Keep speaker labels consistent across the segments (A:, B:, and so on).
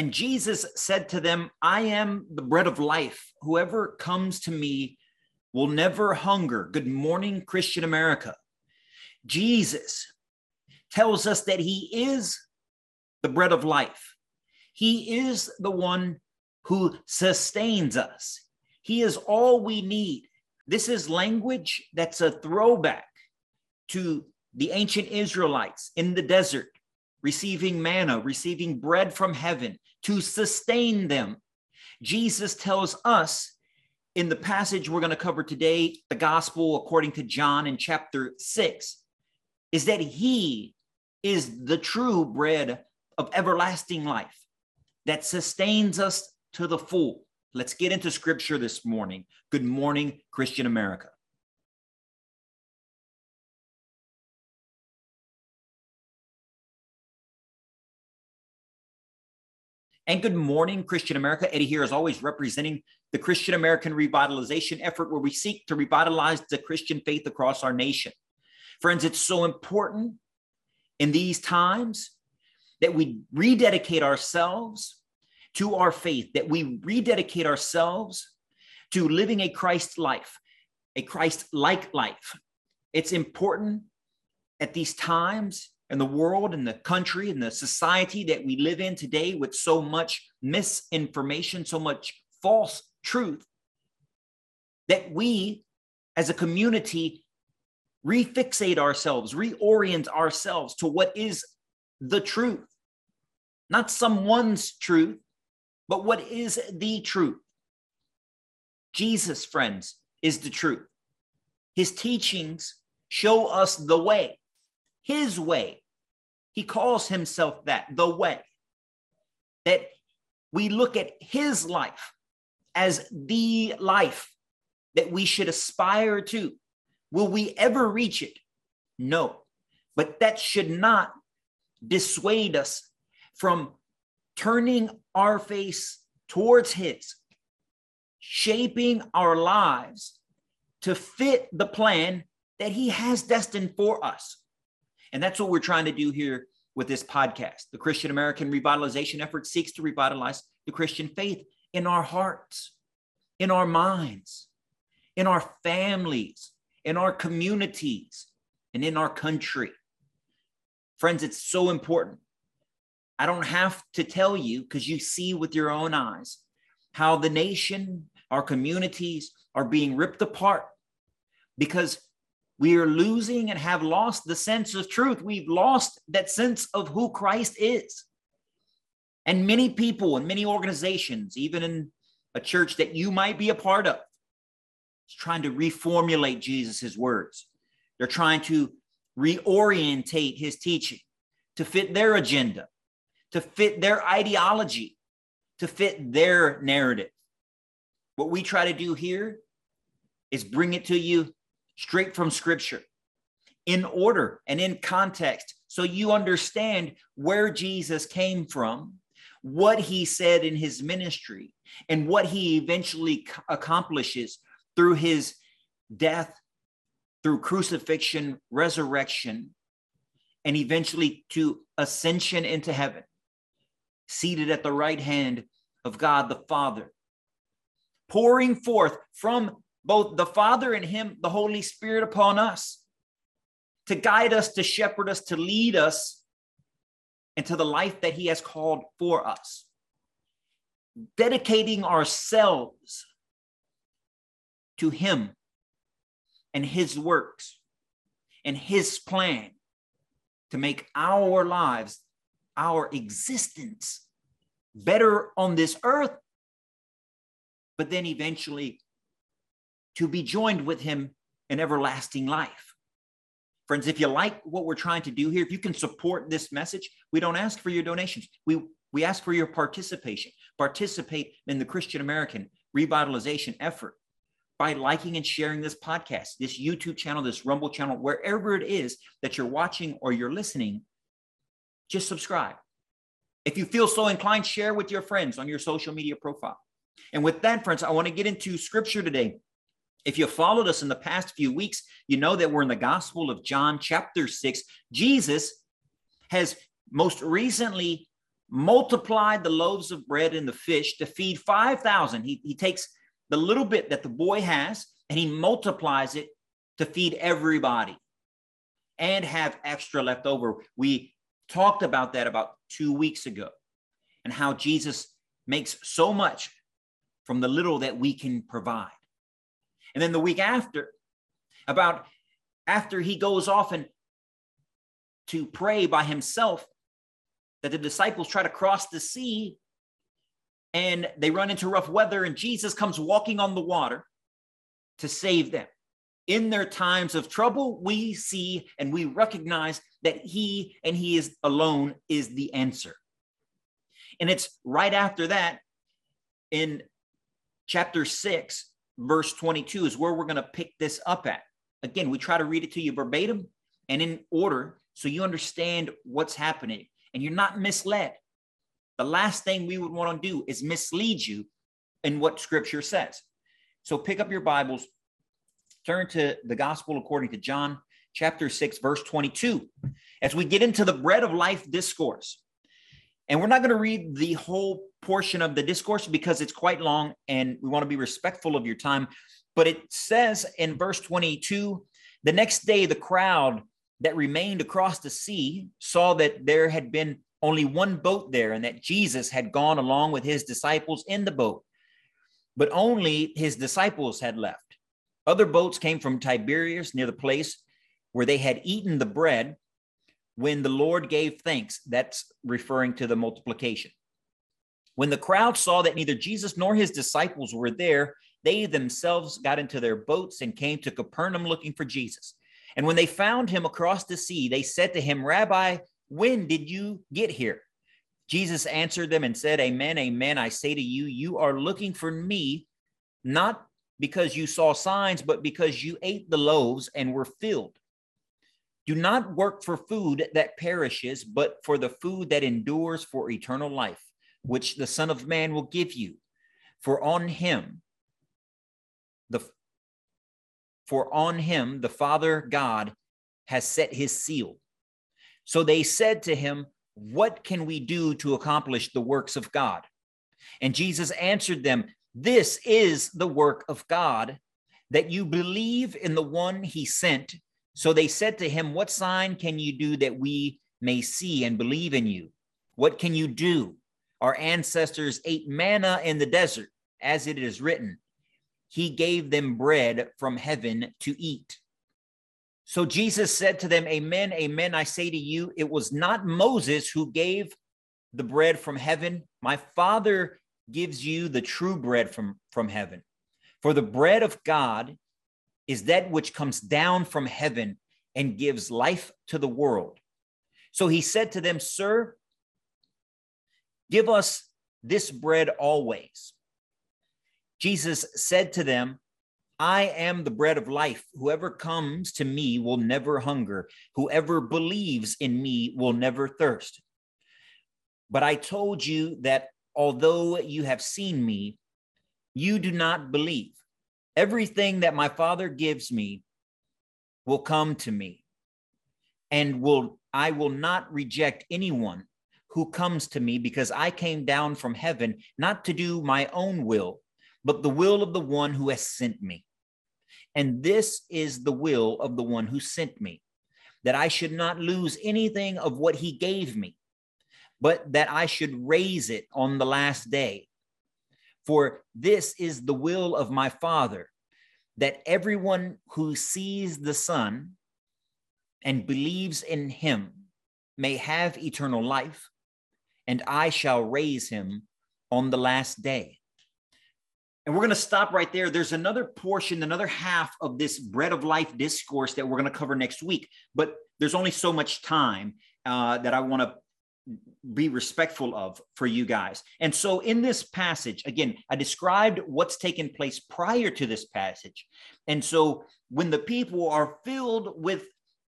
A: And Jesus said to them, I am the bread of life. Whoever comes to me will never hunger. Good morning, Christian America. Jesus tells us that he is the bread of life. He is the one who sustains us. He is all we need. This is language that's a throwback to the ancient Israelites in the desert, receiving manna, receiving bread from heaven to sustain them. Jesus tells us in the passage we're going to cover today, the gospel according to John in chapter 6, is that he is the true bread of everlasting life that sustains us to the full. Let's get into scripture this morning. Good morning, Christian America. And good morning, Christian America. Eddie here, as always, representing the Christian American revitalization effort where we seek to revitalize the Christian faith across our nation. Friends, it's so important in these times that we rededicate ourselves to our faith, that we rededicate ourselves to living a Christ life, a Christ like life. It's important at these times in the world and the country and the society that we live in today with so much misinformation, so much false truth, that we as a community refixate ourselves, reorient ourselves to what is the truth, not someone's truth, but what is the truth. Jesus, friends, is the truth. His teachings show us the way, his way. He calls himself that, the way. That we look at his life as the life that we should aspire to. Will we ever reach it? No. But that should not dissuade us from turning our face towards His, shaping our lives to fit the plan that He has destined for us. And that's what we're trying to do here with this podcast. The Christian American Revitalization Effort seeks to revitalize the Christian faith in our hearts, in our minds, in our families, in our communities, and in our country. Friends, it's so important. I don't have to tell you because you see with your own eyes how the nation, our communities are being ripped apart because we are losing and have lost the sense of truth. We've lost that sense of who Christ is. And many people and many organizations, even in a church that you might be a part of, is trying to reformulate Jesus' words. They're trying to reorientate his teaching to fit their agenda, to fit their ideology, to fit their narrative. What we try to do here is bring it to you straight from scripture in order and in context so you understand where Jesus came from, what he said in his ministry, and what he eventually accomplishes through his death, through crucifixion, resurrection, and eventually to ascension into heaven, seated at the right hand of God the Father, pouring forth from both the Father and Him the Holy Spirit upon us to guide us, to shepherd us, to lead us into the life that He has called for us. Dedicating ourselves to Him and His works and His plan to make our lives, our existence better on this earth, but then eventually to be joined with Him in everlasting life. Friends, if you like what we're trying to do here, if you can support this message, we don't ask for your donations. We, we ask for your participation. Participate in the Christian American revitalization effort by liking and sharing this podcast, this YouTube channel, this Rumble channel, wherever it is that you're watching or you're listening, just subscribe. If you feel so inclined, share with your friends on your social media profile. And with that, friends, I want to get into scripture today. If you followed us in the past few weeks, you know that we're in the Gospel of John, chapter 6. Jesus has most recently multiplied the loaves of bread and the fish to feed 5,000. He, he takes the little bit that the boy has and he multiplies it to feed everybody and have extra left over. We talked about that about two weeks ago and how Jesus makes so much from the little that we can provide. And then the week after, about after he goes off and to pray by himself, that the disciples try to cross the sea and they run into rough weather, and Jesus comes walking on the water to save them. In their times of trouble, we see and we recognize that He and He is alone is the answer. And it's right after that in chapter 6, verse 22 is where we're going to pick this up at. Again, we try to read it to you verbatim and in order so you understand what's happening and you're not misled. The last thing we would want to do is mislead you in what scripture says. So pick up your Bibles, turn to the gospel according to John chapter 6, verse 22, as we get into the bread of life discourse. And we're not going to read the whole portion of the discourse because it's quite long and we want to be respectful of your time. But it says in verse 22 the next day, the crowd that remained across the sea saw that there had been only one boat there and that Jesus had gone along with his disciples in the boat, but only his disciples had left. Other boats came from Tiberias near the place where they had eaten the bread when the Lord gave thanks. That's referring to the multiplication. When the crowd saw that neither Jesus nor his disciples were there, they themselves got into their boats and came to Capernaum looking for Jesus. And when they found him across the sea, they said to him, Rabbi, when did you get here? Jesus answered them and said, Amen, amen. I say to you, you are looking for me, not because you saw signs, but because you ate the loaves and were filled. Do not work for food that perishes, but for the food that endures for eternal life, which the Son of Man will give you. For on him the for on him the Father God has set his seal. So they said to him, What can we do to accomplish the works of God? And Jesus answered them, This is the work of God, that you believe in the one he sent. So they said to him, What sign can you do that we may see and believe in you? What can you do? Our ancestors ate manna in the desert, as it is written he gave them bread from heaven to eat. So Jesus said to them, Amen, amen. I say to you, it was not Moses who gave the bread from heaven. My Father gives you the true bread from, from heaven. For the bread of God is that which comes down from heaven and gives life to the world. So he said to them, Sir, give us this bread always. Jesus said to them, I am the bread of life. Whoever comes to me will never hunger. Whoever believes in me will never thirst. But I told you that although you have seen me, you do not believe. Everything that my Father gives me will come to me, and will I will not reject anyone who comes to me because I came down from heaven not to do my own will but the will of the one who has sent me. And this is the will of the one who sent me, that I should not lose anything of what he gave me, but that I should raise it on the last day. For this is the will of my Father, that everyone who sees the Son and believes in him may have eternal life, and I shall raise him on the last day. And we're going to stop right there. There's another portion, another half of this bread of life discourse that we're going to cover next week. But there's only so much time uh, that I want to be respectful of for you guys. And so in this passage, again, I described what's taken place prior to this passage. And so when the people are filled with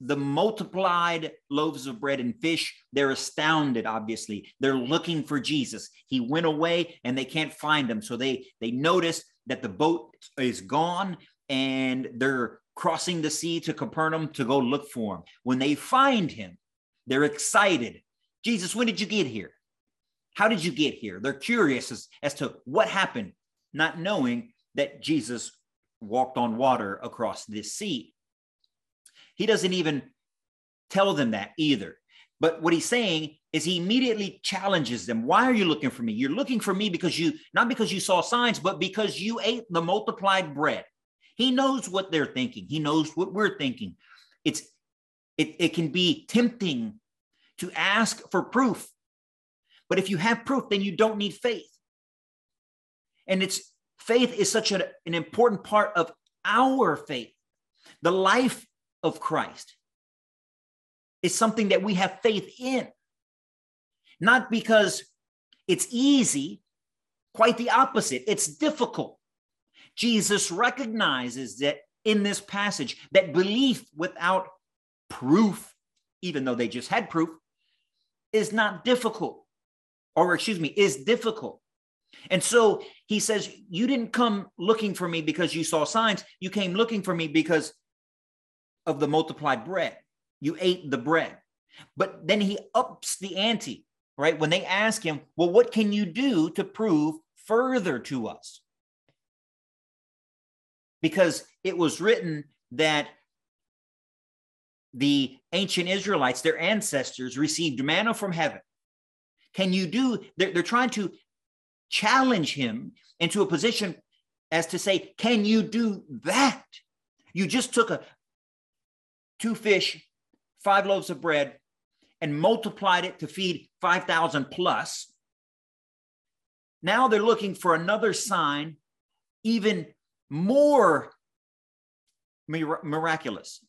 A: the multiplied loaves of bread and fish, they're astounded, obviously. They're looking for Jesus. He went away and they can't find him. So they, they notice that the boat is gone and they're crossing the sea to Capernaum to go look for him. When they find him, they're excited. Jesus, when did you get here? How did you get here? They're curious as, as to what happened, not knowing that Jesus walked on water across this sea. He doesn't even tell them that either. But what he's saying is he immediately challenges them. Why are you looking for me? You're looking for me because you, not because you saw signs, but because you ate the multiplied bread. He knows what they're thinking. He knows what we're thinking. It's it, it can be tempting to ask for proof. But if you have proof, then you don't need faith. And it's faith is such a, an important part of our faith. The life of Christ is something that we have faith in, not because it's easy, quite the opposite. It's difficult. Jesus recognizes that in this passage that belief without proof, even though they just had proof, is not difficult, or excuse me, is difficult. And so he says, You didn't come looking for me because you saw signs. You came looking for me because of the multiplied bread. You ate the bread. But then he ups the ante, right? When they ask him, Well, what can you do to prove further to us? Because it was written that the ancient Israelites, their ancestors, received manna from heaven. Can you do, they're, they're trying to challenge him into a position as to say, can you do that? You just took a two fish, five loaves of bread, and multiplied it to feed 5,000 plus. Now they're looking for another sign, even more miraculous.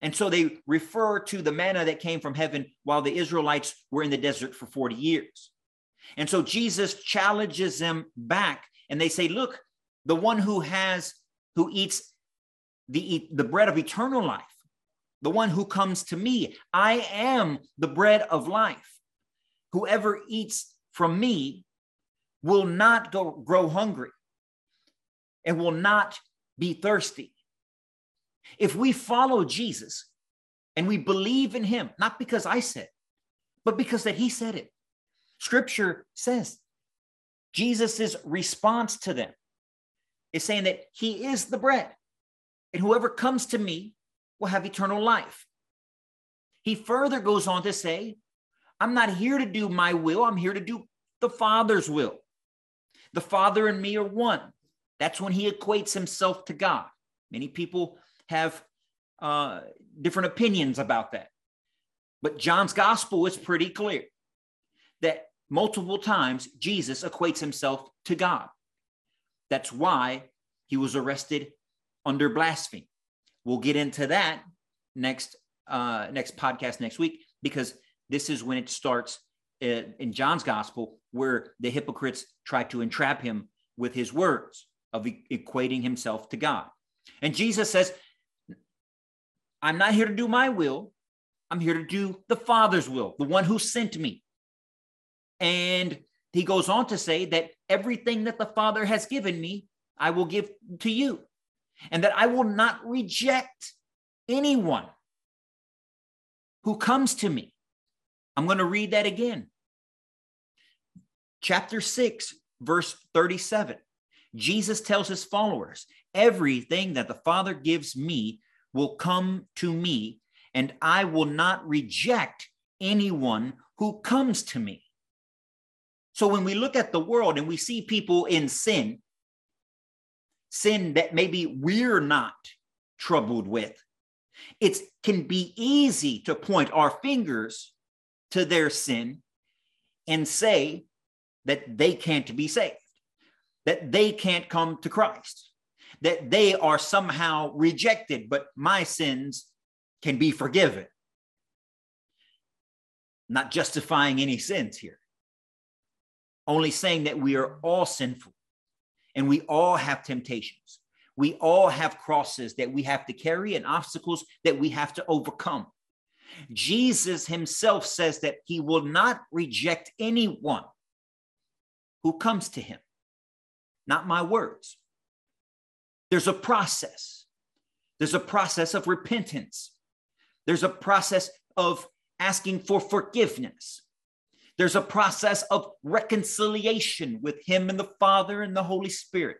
A: And so they refer to the manna that came from heaven while the Israelites were in the desert for 40 years. And so Jesus challenges them back and they say, Look, the one who has, who eats the, the bread of eternal life, the one who comes to me, I am the bread of life. Whoever eats from me will not go, grow hungry and will not be thirsty. If we follow Jesus and we believe in him, not because I said, but because that he said it. Scripture says Jesus' response to them is saying that he is the bread, and whoever comes to me will have eternal life. He further goes on to say, I'm not here to do my will, I'm here to do the Father's will. The Father and me are one. That's when he equates himself to God. Many people have uh, different opinions about that. But John's gospel is pretty clear that multiple times Jesus equates himself to God. That's why he was arrested under blasphemy. We'll get into that next uh, next podcast next week because this is when it starts uh, in John's gospel where the hypocrites try to entrap him with his words of equating himself to God. And Jesus says, I'm not here to do my will. I'm here to do the Father's will, the one who sent me. And he goes on to say that everything that the Father has given me, I will give to you, and that I will not reject anyone who comes to me. I'm going to read that again. Chapter 6, verse 37. Jesus tells his followers, Everything that the Father gives me will come to me, and I will not reject anyone who comes to me. So when we look at the world and we see people in sin, sin that maybe we're not troubled with, it can be easy to point our fingers to their sin and say that they can't be saved, that they can't come to Christ that they are somehow rejected, but my sins can be forgiven. Not justifying any sins here, only saying that we are all sinful and we all have temptations. We all have crosses that we have to carry and obstacles that we have to overcome. Jesus himself says that he will not reject anyone who comes to him. Not my words, there's a process. There's a process of repentance. There's a process of asking for forgiveness. There's a process of reconciliation with Him and the Father and the Holy Spirit.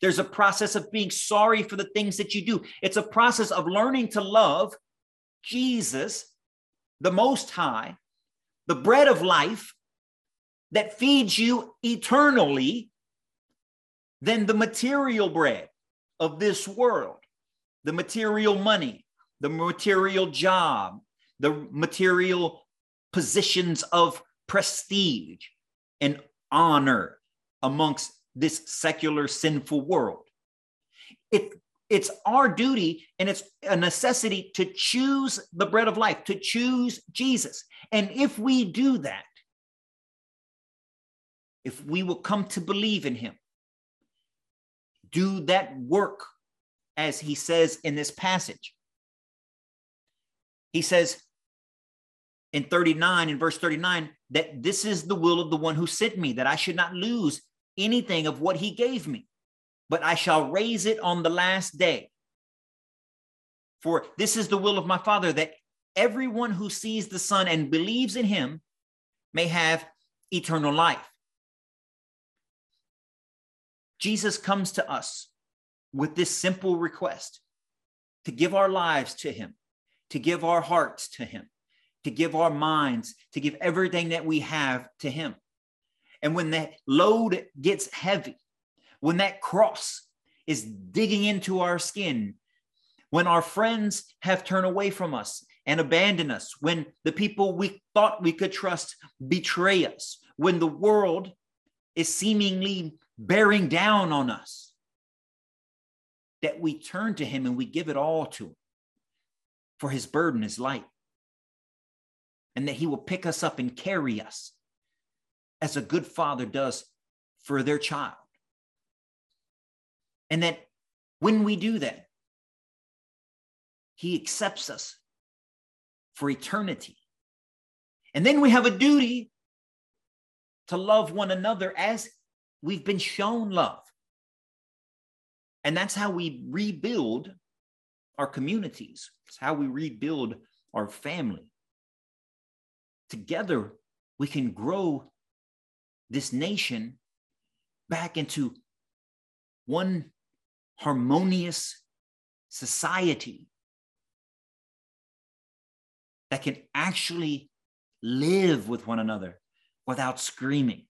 A: There's a process of being sorry for the things that you do. It's a process of learning to love Jesus, the Most High, the bread of life that feeds you eternally than the material bread of this world, the material money, the material job, the material positions of prestige and honor amongst this secular sinful world. It, it's our duty and it's a necessity to choose the bread of life, to choose Jesus. And if we do that, if we will come to believe in him, do that work as he says in this passage. He says in 39, in verse 39, that this is the will of the one who sent me, that I should not lose anything of what he gave me, but I shall raise it on the last day. For this is the will of my Father, that everyone who sees the Son and believes in him may have eternal life. Jesus comes to us with this simple request to give our lives to him, to give our hearts to him, to give our minds, to give everything that we have to him. And when that load gets heavy, when that cross is digging into our skin, when our friends have turned away from us and abandoned us, when the people we thought we could trust betray us, when the world is seemingly bearing down on us, that we turn to Him and we give it all to Him, for His burden is light, and that He will pick us up and carry us as a good father does for their child. And that when we do that, he accepts us for eternity. And then we have a duty to love one another as we've been shown love. And that's how we rebuild our communities. It's how we rebuild our family. Together, we can grow this nation back into one harmonious society that can actually live with one another without screaming,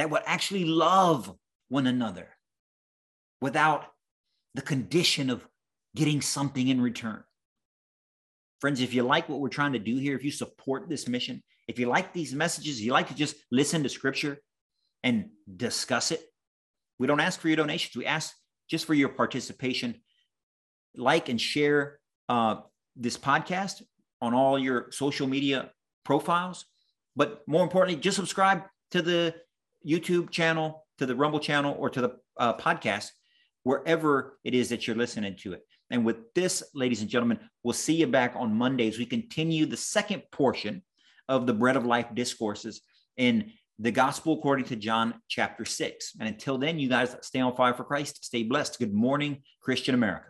A: that would actually love one another without the condition of getting something in return. Friends, if you like what we're trying to do here, if you support this mission, if you like these messages, you like to just listen to scripture and discuss it, we don't ask for your donations. We ask just for your participation. Like and share uh, this podcast on all your social media profiles. But more importantly, just subscribe to the YouTube channel, to the Rumble channel, or to the uh, podcast, wherever it is that you're listening to it. And with this, ladies and gentlemen, we'll see you back on Monday as we continue the second portion of the bread of life discourses in the gospel according to John chapter 6. And until then, you guys stay on fire for Christ. Stay blessed. Good morning, Christian America.